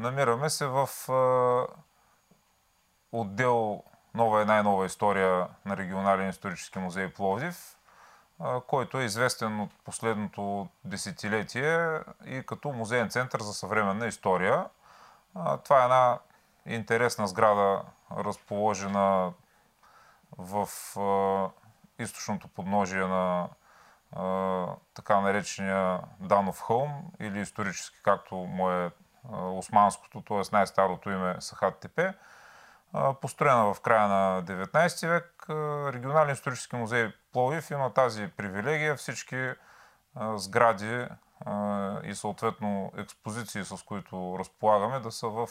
Намираме се в отдел Нова е най-нова история на Регионален исторически музей Пловдив, който е известен от последното десетилетие и като музеен център за съвременна история. Това е една интересна сграда, разположена в източното подножие на така наречения Данов хълм или исторически, както му е османското, т.е. най-старото име Сахат Тепе построена в края на 19 век. Регионален исторически музей Пловив има тази привилегия всички сгради и съответно експозиции, с които разполагаме, да са в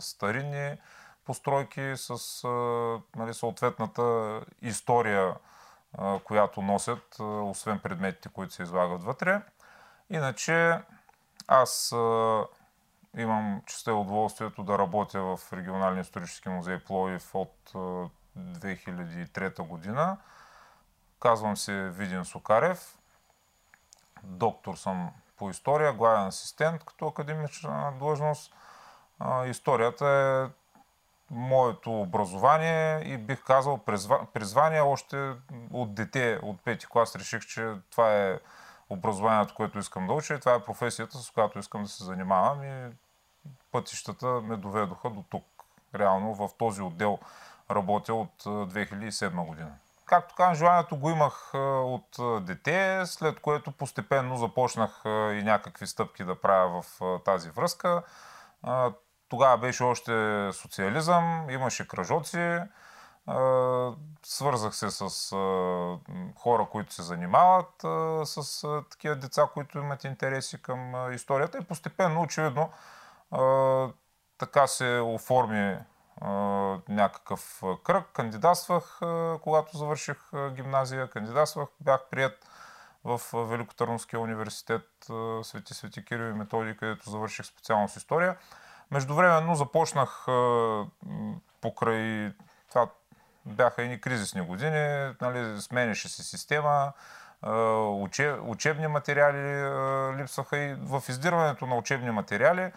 старинни постройки с нали, съответната история, която носят, освен предметите, които се излагат вътре. Иначе аз Имам честа и удоволствието да работя в Регионалния исторически музей Пловив от 2003 година. Казвам се Видин Сукарев. Доктор съм по история, главен асистент като академична длъжност. Историята е моето образование и бих казал призвание още от дете, от пети клас реших, че това е образованието, което искам да уча и това е професията, с която искам да се занимавам и пътищата ме доведоха до тук. Реално в този отдел работя от 2007 година. Както казвам, желанието го имах от дете, след което постепенно започнах и някакви стъпки да правя в тази връзка. Тогава беше още социализъм, имаше кръжоци, свързах се с хора, които се занимават с такива деца, които имат интереси към историята и постепенно, очевидно, така се оформи някакъв кръг. Кандидатствах, когато завърших гимназия, кандидатствах, бях прият в Великотърновския университет Свети Свети Кирил и Методий, където завърших специалност история. Междувременно започнах покрай това бяха едни кризисни години, нали, сменяше се система, учебни материали липсваха и в издирването на учебни материали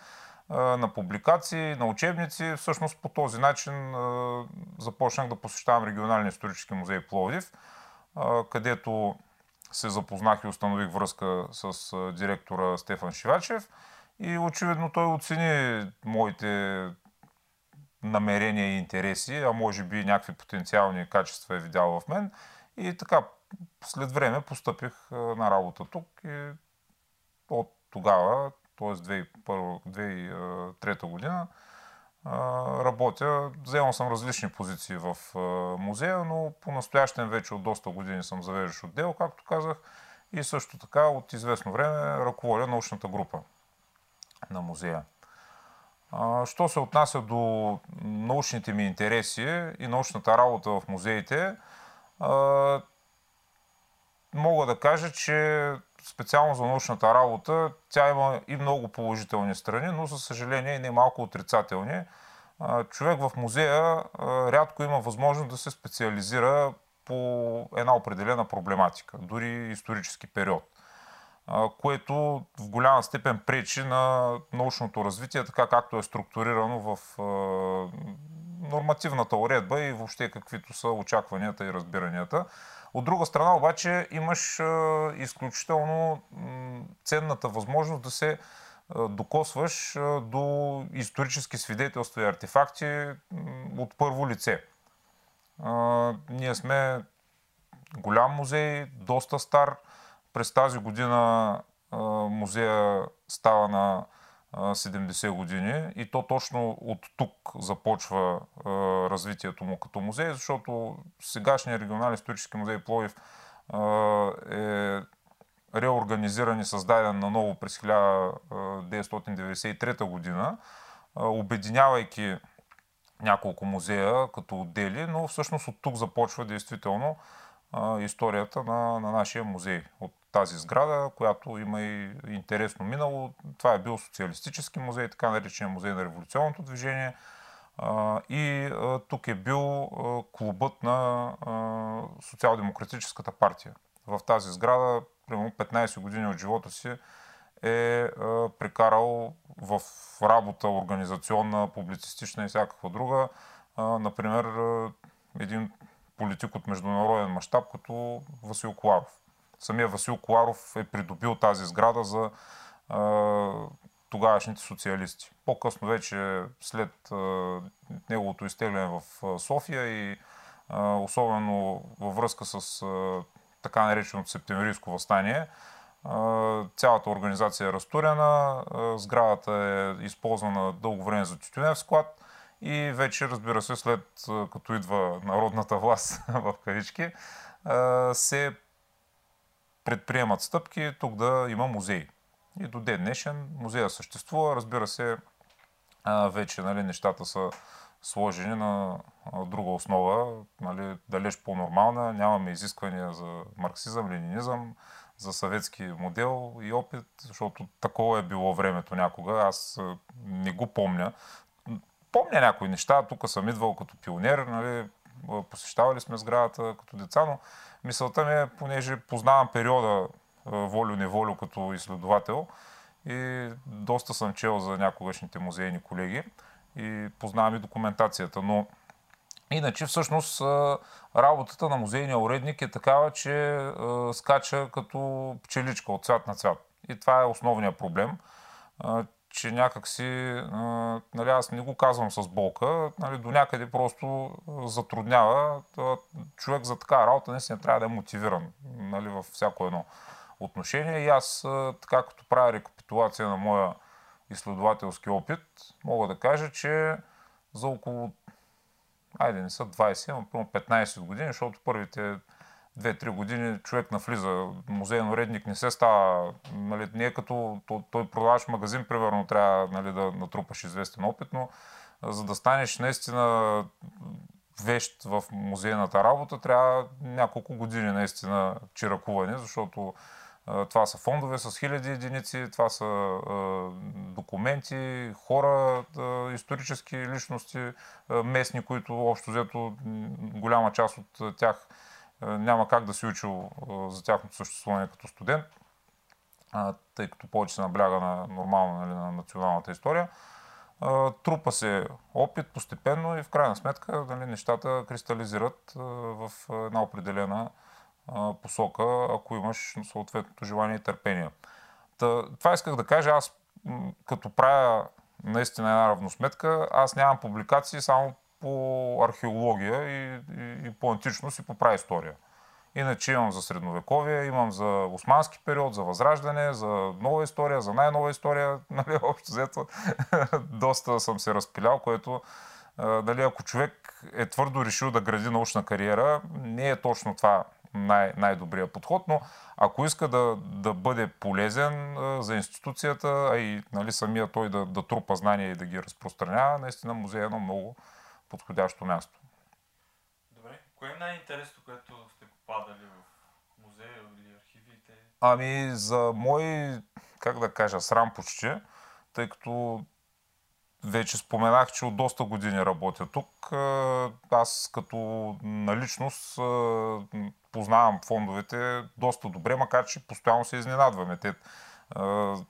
на публикации, на учебници. Всъщност по този начин започнах да посещавам регионалния исторически музей Пловдив, където се запознах и установих връзка с директора Стефан Шивачев и очевидно той оцени моите намерения и интереси, а може би някакви потенциални качества е видял в мен. И така, след време постъпих на работа тук и от тогава, т.е. 2003 година, работя. Вземал съм различни позиции в музея, но по-настоящен вече от доста години съм завеждащ отдел, както казах, и също така от известно време ръководя научната група на музея. Що се отнася до научните ми интереси и научната работа в музеите, мога да кажа, че специално за научната работа тя има и много положителни страни, но за съжаление и не малко отрицателни. Човек в музея рядко има възможност да се специализира по една определена проблематика, дори исторически период което в голяма степен пречи на научното развитие, така както е структурирано в нормативната уредба и въобще каквито са очакванията и разбиранията. От друга страна обаче имаш изключително ценната възможност да се докосваш до исторически свидетелства и артефакти от първо лице. Ние сме голям музей, доста стар, през тази година музея става на 70 години и то точно от тук започва развитието му като музей, защото сегашният регионален исторически музей Пловив е реорганизиран и създаден наново през 1993 година, обединявайки няколко музея като отдели, но всъщност от тук започва действително историята на, на нашия музей. От тази сграда, която има и интересно минало. Това е бил социалистически музей, така наречен музей на революционното движение. И тук е бил клубът на Социал-демократическата партия. В тази сграда, примерно 15 години от живота си, е прекарал в работа организационна, публицистична и всякаква друга. Например, един политик от международен мащаб, като Васил Коларов. Самия Васил Коларов е придобил тази сграда за тогавашните социалисти. По-късно вече, след неговото изтегляне в София и особено във връзка с така нареченото септемврийско възстание, цялата организация е разтурена, сградата е използвана дълго време за тютюнев склад и вече, разбира се, след като идва народната власт в кавички, се предприемат стъпки тук да има музей. И до ден днешен музея съществува. Разбира се, вече нали, нещата са сложени на друга основа, нали, далеч по-нормална. Нямаме изисквания за марксизъм, ленинизъм, за съветски модел и опит, защото такова е било времето някога. Аз не го помня. Помня някои неща, тук съм идвал като пионер, нали, посещавали сме сградата като деца, но мисълта ми е, понеже познавам периода волю-неволю като изследовател и доста съм чел за някогашните музейни колеги и познавам и документацията, но Иначе всъщност работата на музейния уредник е такава, че скача като пчеличка от цвят на цвят. И това е основният проблем, че някакси, нали, аз не го казвам с болка, нали, до някъде просто затруднява. Човек за така работа наистина трябва да е мотивиран нали, във всяко едно отношение. И аз, така като правя рекапитулация на моя изследователски опит, мога да кажа, че за около айде не са 20, но 15 години, защото първите 2-3 години човек навлиза. Музейен уредник не се става, нали, не е като той продаваш магазин, примерно, трябва нали, да натрупаш известен опит, но за да станеш наистина вещ в музейната работа, трябва няколко години наистина чиракуване, защото това са фондове с хиляди единици, това са документи, хора, исторически личности, местни, които общо взето голяма част от тях няма как да си учил за тяхното съществуване като студент, тъй като повече се набляга на нормално нали, на националната история. Трупа се опит постепенно и в крайна сметка нали, нещата кристализират в една определена посока, ако имаш съответното желание и търпение. Това исках да кажа, аз като правя наистина една равносметка, аз нямам публикации само по археология и, и, и по античност и по праистория. Иначе имам за средновековие, имам за османски период, за възраждане, за нова история, за най-нова история. Нали, общо взето доста съм се разпилял, което нали, ако човек е твърдо решил да гради научна кариера, не е точно това най- най-добрия подход, но ако иска да, да бъде полезен за институцията, а и нали, самия той да, да трупа знания и да ги разпространява, наистина музей е едно много подходящо място. Добре. Кое е най-интересното, което сте попадали в музея или архивите? Ами за мой, как да кажа, срам почти, тъй като вече споменах, че от доста години работя тук. Аз като наличност познавам фондовете доста добре, макар че постоянно се изненадваме. Те,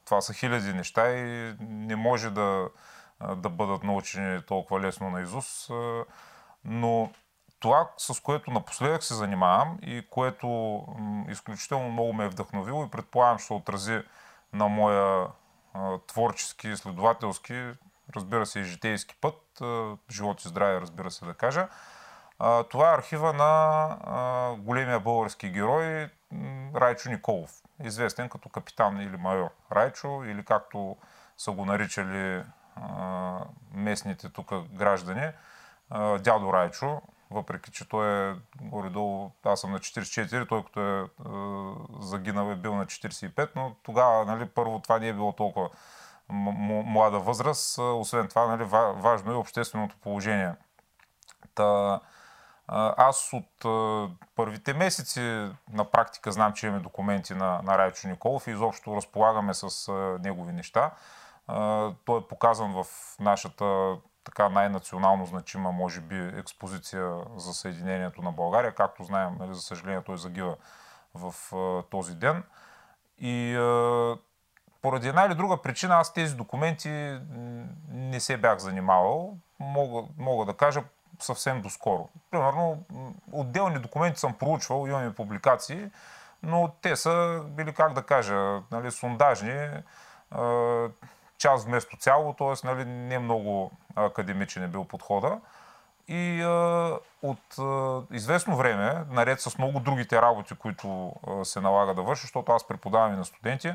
това са хиляди неща и не може да, да бъдат научени толкова лесно на Изус. Но това, с което напоследък се занимавам и което изключително много ме е вдъхновило и предполагам, ще отрази на моя творчески, изследователски, разбира се и житейски път, живот и здраве, разбира се да кажа, това е архива на големия български герой Райчо Николов, известен като капитан или майор Райчо, или както са го наричали местните тук граждани, дядо Райчо, въпреки че той е горе-долу, аз съм на 44, той като е, загинал е бил на 45, но тогава, нали, първо това не е било толкова млада възраст, освен това, нали, важно е общественото положение. Та, аз от първите месеци на практика знам, че имаме документи на, на Райчо Николов и изобщо разполагаме с негови неща. Той е показан в нашата така най-национално значима, може би, експозиция за Съединението на България. Както знаем, нали, за съжаление, той загива в този ден. И поради една или друга причина аз тези документи не се бях занимавал. Мога, мога да кажа съвсем доскоро. Примерно, отделни документи съм проучвал, имам и публикации, но те са били, как да кажа, нали, сондажни, част вместо цяло, т.е. Нали, не много академичен е бил подхода. И а, от а, известно време, наред с много другите работи, които а, се налага да върша, защото аз преподавам и на студенти,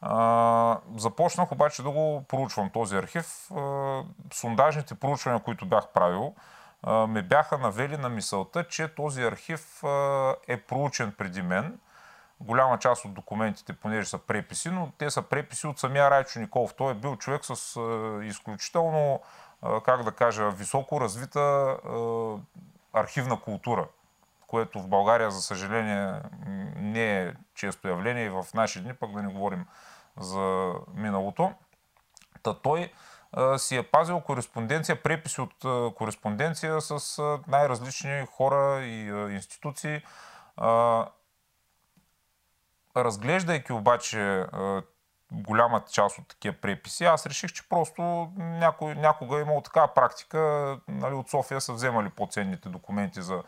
а, започнах обаче да го проучвам този архив. А, сондажните проучвания, които бях правил, а, ме бяха навели на мисълта, че този архив а, е проучен преди мен. Голяма част от документите, понеже са преписи, но те са преписи от самия Райчо Николов. Той е бил човек с а, изключително как да кажа, високо развита архивна култура, което в България, за съжаление, не е често явление и в наши дни, пък да не говорим за миналото. Та той си е пазил кореспонденция, преписи от кореспонденция с най-различни хора и институции. Разглеждайки обаче голямата част от такива преписи. Аз реших, че просто някой, някога е имал такава практика. Нали, от София са вземали по-ценните документи за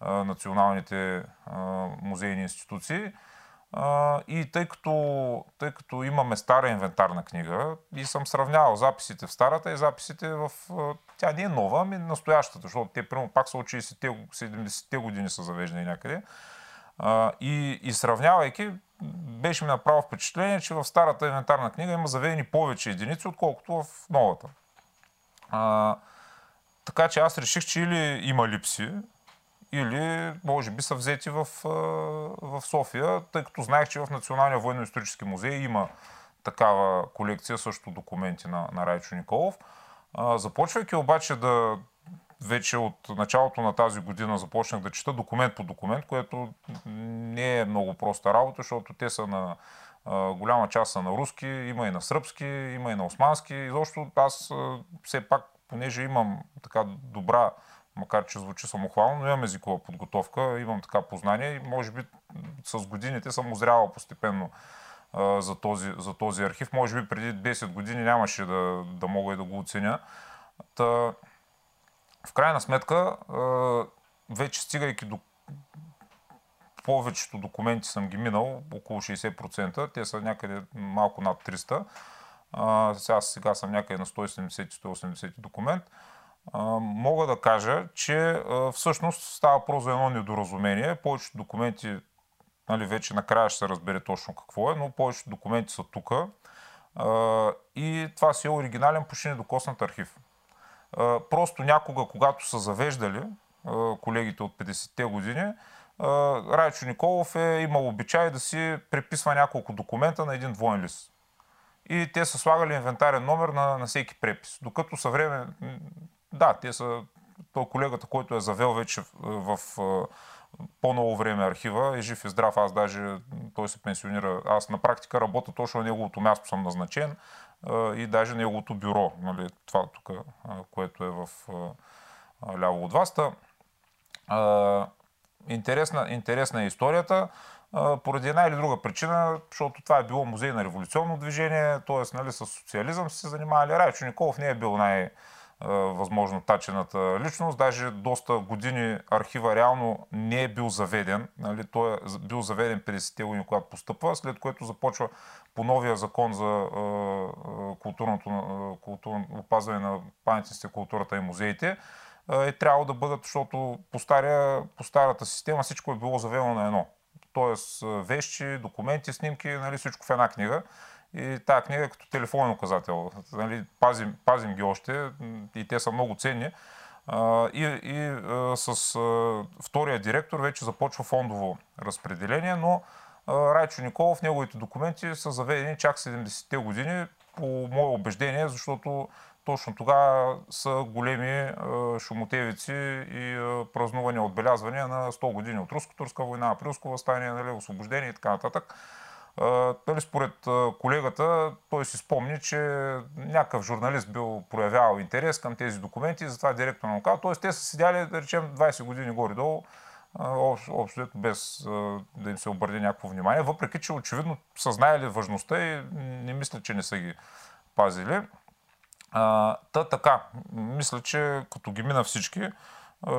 а, националните а, музейни институции. А, и тъй като, тъй като имаме стара инвентарна книга и съм сравнявал записите в старата и записите в... Тя не е нова, ами настоящата, защото те примерно пак са от 60-те, 70-те години са завеждани някъде. И, и сравнявайки, беше ми направо впечатление, че в старата инвентарна книга има заведени повече единици, отколкото в новата. А, така че аз реших, че или има липси, или може би са взети в, в София, тъй като знаех, че в Националния военно-исторически музей има такава колекция, също документи на, на Райчо Николов. А, започвайки обаче да, вече от началото на тази година започнах да чета документ по документ, което не е много проста работа, защото те са на голяма част са на руски, има и на сръбски, има и на османски. И защо аз все пак, понеже имам така добра, макар че звучи самохвално, но имам езикова подготовка, имам така познание и може би с годините съм озрявал постепенно за този, за този архив. Може би преди 10 години нямаше да, да мога и да го оценя. Та, в крайна сметка, вече стигайки до повечето документи съм ги минал, около 60%, те са някъде малко над 300. сега, сега съм някъде на 170-180 документ. Мога да кажа, че всъщност става въпрос за едно недоразумение. Повечето документи, нали, вече накрая ще се разбере точно какво е, но повечето документи са тук. И това си е оригинален почти недокоснат архив. Просто някога, когато са завеждали колегите от 50-те години, Райчо Николов е имал обичай да си преписва няколко документа на един двоен лист. И те са слагали инвентарен номер на, на всеки препис. Докато съвреме... Да, те са... Той колегата, който е завел вече в, в по-ново време архива, е жив и здрав. Аз даже, той се пенсионира. Аз на практика работя точно на неговото място съм назначен и даже неговото бюро, нали, това тук, което е в ляво от вас. Интересна, интересна е историята поради една или друга причина, защото това е било музей на революционно движение, т.е. Нали, с социализъм се занимавали. Райчо Николов не е бил най- възможно тачената личност. Даже доста години архива реално не е бил заведен. Нали? Той е бил заведен 50-те години, когато постъпва, след което започва по новия закон за културното, културно опазване на паметниците, културата и музеите, е трябвало да бъдат, защото по, стария, по старата система всичко е било заведено на едно. Тоест вещи, документи, снимки, нали, всичко в една книга. И тази книга е като телефонен указател. Нали, пазим, пазим ги още и те са много ценни. И, и с втория директор вече започва фондово разпределение, но Райчо Николов, неговите документи са заведени чак 70-те години, по мое убеждение, защото точно тогава са големи шумотевици и празнувания, отбелязвания на 100 години от Руско-турска война, Априлско възстание, нали, освобождение и така нататък. Нали, според колегата, той си спомни, че някакъв журналист бил проявявал интерес към тези документи затова директор на каза. Тоест те са седяли, да речем, 20 години горе-долу общо без да им се обърне някакво внимание, въпреки че очевидно са знаели важността и не мисля, че не са ги пазили. та така, мисля, че като ги мина всички,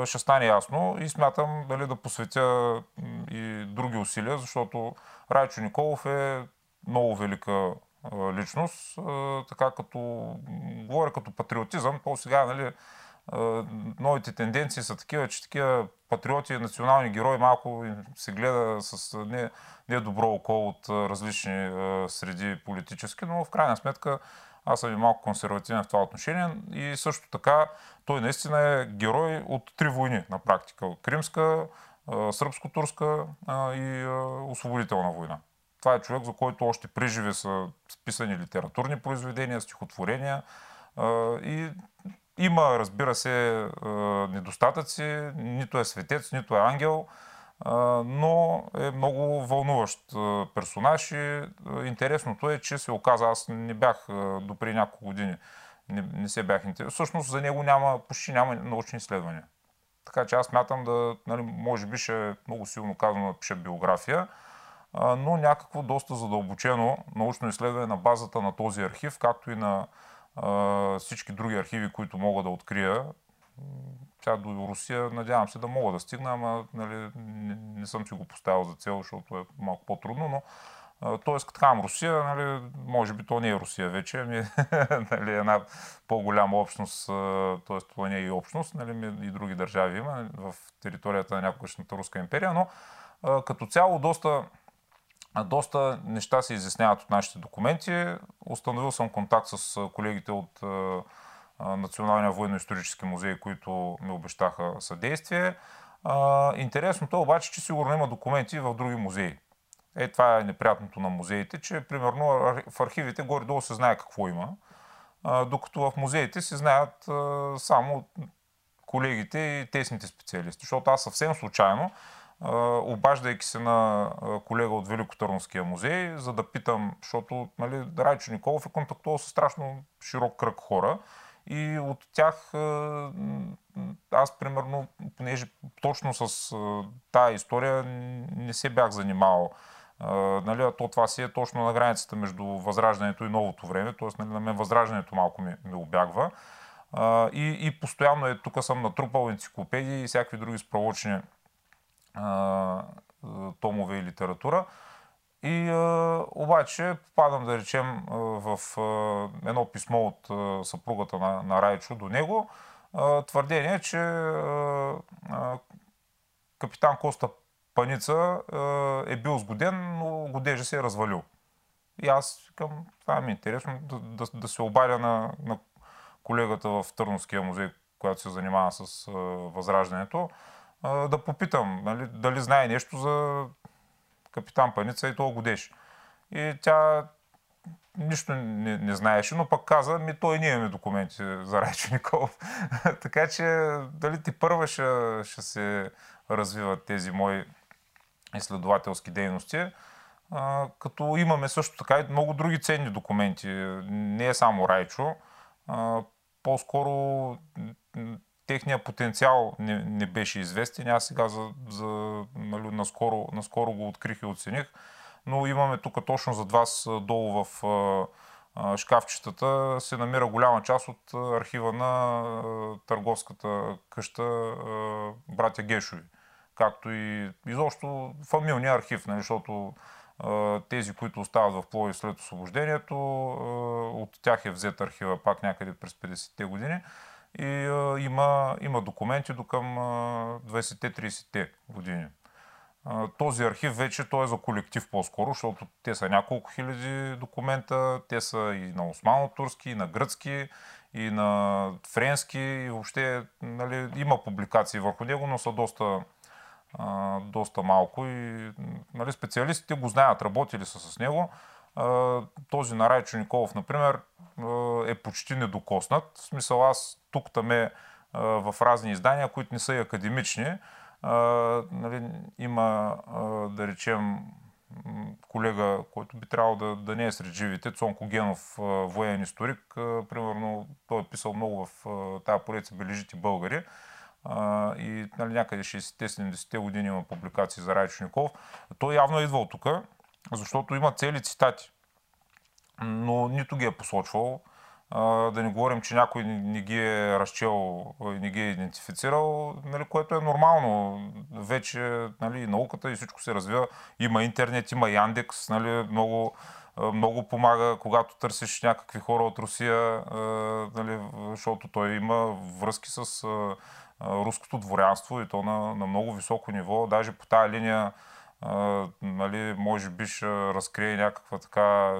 ще стане ясно и смятам дали да посветя и други усилия, защото Райчо Николов е много велика личност. Така като говоря като патриотизъм, то сега нали, новите тенденции са такива, че такива патриоти национални герои малко се гледа с не, не добро око от различни среди политически, но в крайна сметка аз съм и малко консервативен в това отношение и също така той наистина е герой от три войни на практика. Кримска, сръбско-турска и освободителна война. Това е човек, за който още преживе са списани литературни произведения, стихотворения и има, разбира се, недостатъци. Нито е светец, нито е ангел, но е много вълнуващ персонаж и интересното е, че се оказа, аз не бях допри няколко години, не, не се бях интересувал. Всъщност за него няма, почти няма научни изследвания. Така че аз мятам да, нали, може би ще е много силно казано да пиша биография, но някакво доста задълбочено научно изследване на базата на този архив, както и на всички други архиви, които мога да открия. Тя до Русия, надявам се да мога да стигна, ама нали, не, не съм си го поставил за цел, защото е малко по-трудно, но Тоест, като казвам Русия, нали, може би то не е Русия вече, ами нали, една по-голяма общност, т.е. това не е и общност, нали, и други държави има в територията на някогашната Руска империя, но като цяло доста доста неща се изясняват от нашите документи. Установил съм контакт с колегите от Националния военно-исторически музей, които ми обещаха съдействие. Интересното е обаче, че сигурно има документи в други музеи. Е, това е неприятното на музеите, че примерно в архивите горе-долу се знае какво има, докато в музеите се знаят само колегите и тесните специалисти. Защото аз съвсем случайно обаждайки се на колега от Великотърновския музей, за да питам, защото нали, Райчо Николов е контактувал с страшно широк кръг хора и от тях аз, примерно, понеже точно с тая история не се бях занимавал, нали, то това си е точно на границата между Възраждането и новото време, т.е. Нали, на мен Възраждането малко ми, ми обягва. И, и постоянно е, тук съм натрупал енциклопедии и всякакви други справочни томове и литература. И а, обаче попадам, да речем, в а, едно писмо от а, съпругата на, на Райчо до него, а, твърдение, че а, а, капитан Коста Паница а, е бил сгоден, но годежа се е развалил. И аз към това ми е интересно да, да, да се обадя на, на колегата в Търновския музей, която се занимава с а, възраждането да попитам нали, дали знае нещо за капитан Паница и то годеш. И тя нищо не, не знаеше, но пък каза, ми той ние имаме документи за Райчо Николов. така че дали ти първа ще, ще се развиват тези мои изследователски дейности. А, като имаме също така и много други ценни документи. Не е само Райчо. А, по-скоро техният потенциал не, не беше известен. Аз сега за, за, нали, наскоро, наскоро го открих и оцених. Но имаме тук точно зад вас долу в а, шкафчетата се намира голяма част от архива на а, търговската къща а, братя Гешови. Както и изобщо фамилния архив, нали, защото тези, които остават в Плови след освобождението, от тях е взет архива пак някъде през 50-те години и а, има, има документи до към 20-30-те години. А, този архив вече той е за колектив по-скоро, защото те са няколко хиляди документа, те са и на османо-турски, и на гръцки, и на френски, и въобще нали, има публикации върху него, но са доста, а, доста малко и нали, специалистите го знаят, работили са с него. Този на Райчо Николов, например, е почти недокоснат. В смисъл аз тук там е в разни издания, които не са и академични. Нали, има, да речем, колега, който би трябвало да, да не е сред живите, Цонко Генов, военен историк. Примерно, той е писал много в тази поредица Бележите българи. и нали, някъде 60-70-те години има публикации за Райчо Николов. Той явно е идвал тук, защото има цели цитати, но нито ги е посочвал. Да не говорим, че някой не ги е разчел не ги е идентифицирал, нали, което е нормално. Вече нали, науката и всичко се развива. Има интернет, има Яндекс, нали, много много помага, когато търсиш някакви хора от Русия, нали, защото той има връзки с руското дворянство и то на, на много високо ниво. Даже по тая линия нали, може би ще разкрие някаква така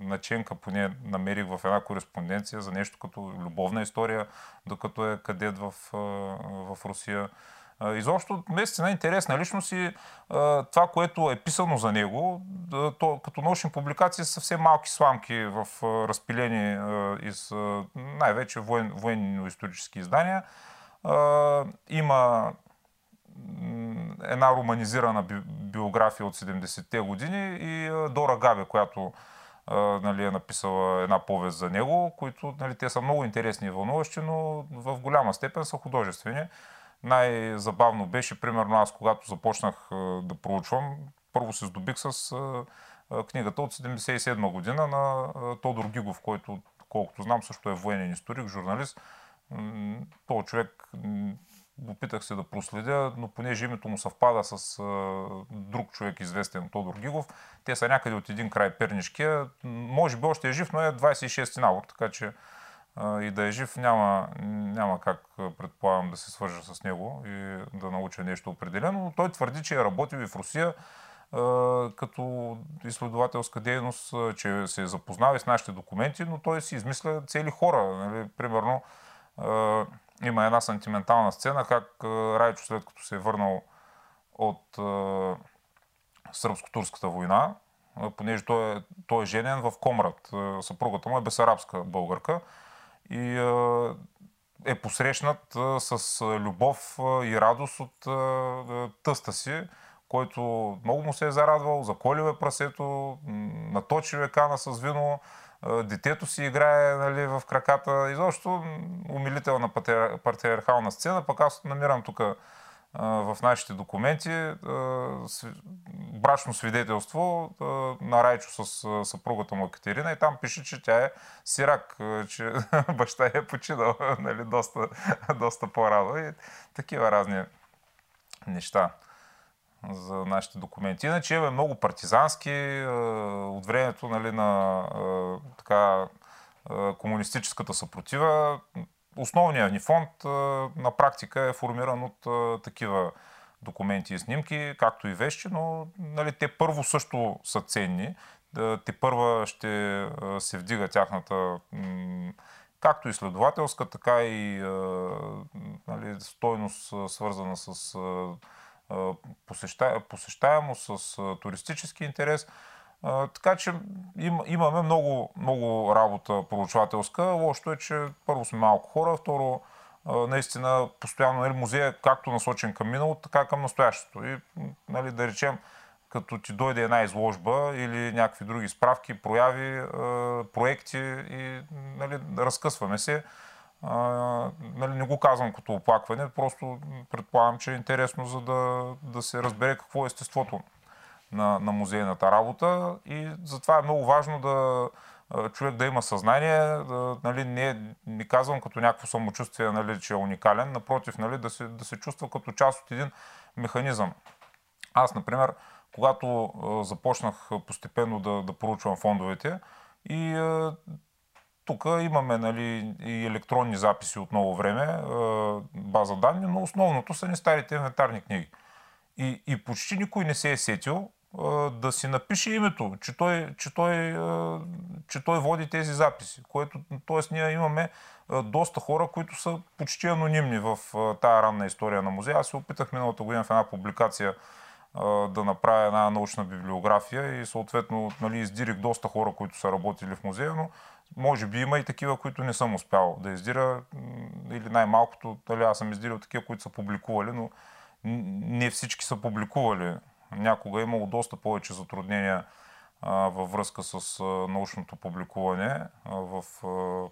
наченка, поне намерих в една кореспонденция за нещо като любовна история, докато е кадет в, в Русия. Изобщо наистина интересна личност и това, което е писано за него, то, като научни публикации са съвсем малки сламки в разпилени из най-вече воен, военно-исторически издания. Има една романизирана биография от 70-те години и Дора Габе, която нали, е написала една повест за него, които нали, те са много интересни и вълнуващи, но в голяма степен са художествени. Най-забавно беше, примерно аз, когато започнах да проучвам, първо се здобих с книгата от 77 година на Тодор Гигов, който, колкото знам, също е военен историк, журналист. Този човек опитах се да проследя, но понеже името му съвпада с друг човек, известен Тодор Гигов, те са някъде от един край Пернишкия. Може би още е жив, но е 26 навор, така че и да е жив няма, няма как, предполагам, да се свържа с него и да науча нещо определено. Но той твърди, че е работил и в Русия като изследователска дейност, че се е запознал и с нашите документи, но той си измисля цели хора. Нали? Примерно, има една сантиментална сцена, как Райчо след като се е върнал от сръбско-турската война, понеже той е, той е женен в Комрад. Съпругата му е бесарабска българка и е посрещнат с любов и радост от тъста си, който много му се е зарадвал, заколил е прасето, наточил е кана с вино, детето си играе нали, в краката. Изобщо умилителна патриархална сцена, пък аз намирам тук в нашите документи брачно свидетелство на Райчо с съпругата му Екатерина. И там пише, че тя е сирак, че баща е починал нали, доста, доста по-рано. И такива разни неща за нашите документи. Иначе е много партизански от времето нали, на така, комунистическата съпротива. Основният ни фонд на практика е формиран от такива документи и снимки, както и вещи, но нали, те първо също са ценни. Те първа ще се вдига тяхната както изследователска, така и нали, стойност свързана с посеща, посещаемост, с туристически интерес. Така че им, имаме много, много работа проучвателска. Лошото е, че първо сме малко хора, второ наистина постоянно нали, музея е както насочен към миналото, така към настоящето. И нали, да речем, като ти дойде една изложба или някакви други справки, прояви, проекти и нали, разкъсваме се нали, не го казвам като оплакване, просто предполагам, че е интересно, за да, да се разбере какво е естеството на, на музейната работа и затова е много важно да човек да има съзнание, да, нали, не, не казвам като някакво самочувствие, нали, че е уникален, напротив, нали, да, се, да се чувства като част от един механизъм. Аз, например, когато започнах постепенно да, да проучвам фондовете и тук имаме нали, и електронни записи от много време, база данни, но основното са ни старите инвентарни книги. И, и почти никой не се е сетил да си напише името, че той, че той, че той води тези записи. Което, тоест ние имаме доста хора, които са почти анонимни в тая ранна история на музея. Аз се опитах миналата година в една публикация да направя една научна библиография и съответно нали, издирих доста хора, които са работили в музея, но може би има и такива, които не съм успял да издира, или най-малкото, дали аз съм издирал такива, които са публикували, но не всички са публикували. Някога е имало доста повече затруднения а, във връзка с а, научното публикуване а, в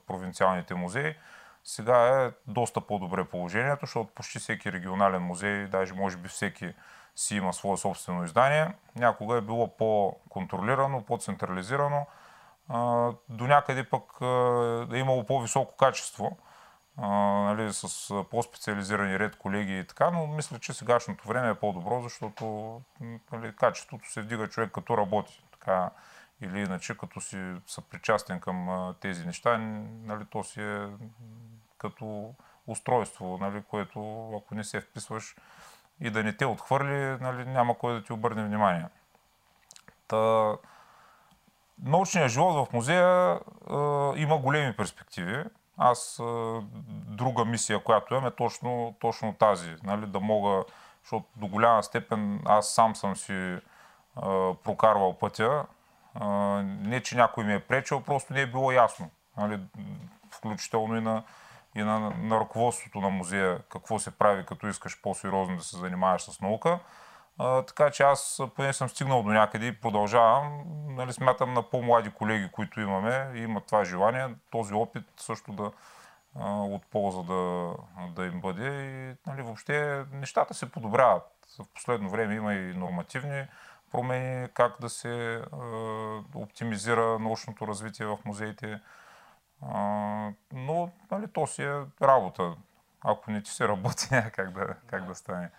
провинциалните музеи. Сега е доста по-добре положението, защото почти всеки регионален музей, даже може би всеки си има свое собствено издание. Някога е било по-контролирано, по-централизирано. До някъде пък е имало по-високо качество, нали, с по-специализирани ред колеги и така, но мисля, че сегашното време е по-добро, защото нали, качеството се вдига човек като работи. Така, или иначе като си съпричастен към тези неща, нали, то си е като устройство, нали, което ако не се вписваш и да не те отхвърли, нали, няма кой да ти обърне внимание. Та, научният живот в музея е, има големи перспективи. Аз е, друга мисия, която имам е точно, точно тази. Нали, да мога, защото до голяма степен аз сам съм си е, прокарвал пътя. Е, не, че някой ми е пречил, просто не е било ясно. Нали, включително и на и на, на ръководството на музея какво се прави, като искаш по-сериозно да се занимаваш с наука. А, така че аз поне съм стигнал до някъде и продължавам. Нали, смятам на по-млади колеги, които имаме имат това желание, този опит също да а, от полза да, да им бъде. И нали, въобще нещата се подобряват. В последно време има и нормативни промени, как да се а, оптимизира научното развитие в музеите но нали, то си е работа. Ако не ти се работи, как да, как да стане.